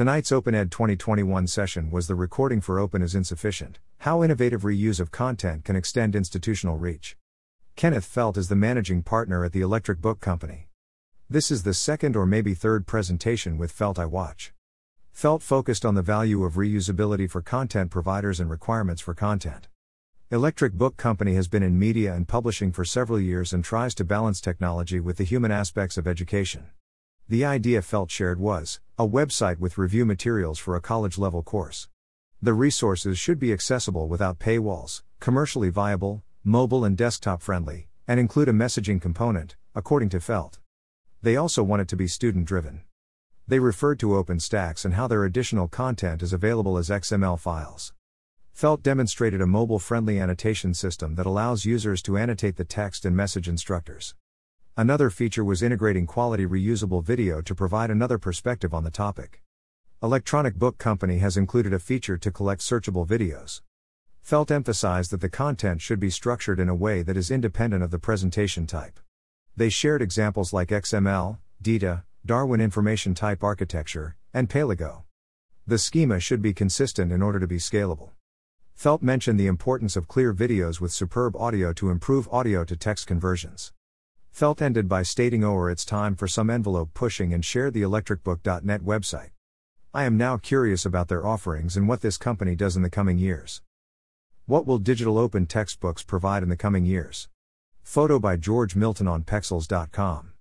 Tonight's OpenEd 2021 session was the recording for Open is insufficient. How innovative reuse of content can extend institutional reach. Kenneth Felt is the managing partner at the Electric Book Company. This is the second or maybe third presentation with Felt I watch. Felt focused on the value of reusability for content providers and requirements for content. Electric Book Company has been in media and publishing for several years and tries to balance technology with the human aspects of education. The idea Felt shared was a website with review materials for a college level course. The resources should be accessible without paywalls, commercially viable, mobile and desktop friendly, and include a messaging component, according to Felt. They also want it to be student driven. They referred to OpenStax and how their additional content is available as XML files. Felt demonstrated a mobile friendly annotation system that allows users to annotate the text and message instructors. Another feature was integrating quality reusable video to provide another perspective on the topic. Electronic Book Company has included a feature to collect searchable videos. Felt emphasized that the content should be structured in a way that is independent of the presentation type. They shared examples like XML, DITA, Darwin Information Type Architecture, and Palago. The schema should be consistent in order to be scalable. Felt mentioned the importance of clear videos with superb audio to improve audio to text conversions. Felt ended by stating oh, over it's time for some envelope pushing and share the electricbook.net website. I am now curious about their offerings and what this company does in the coming years. What will digital open textbooks provide in the coming years? Photo by George Milton on Pexels.com.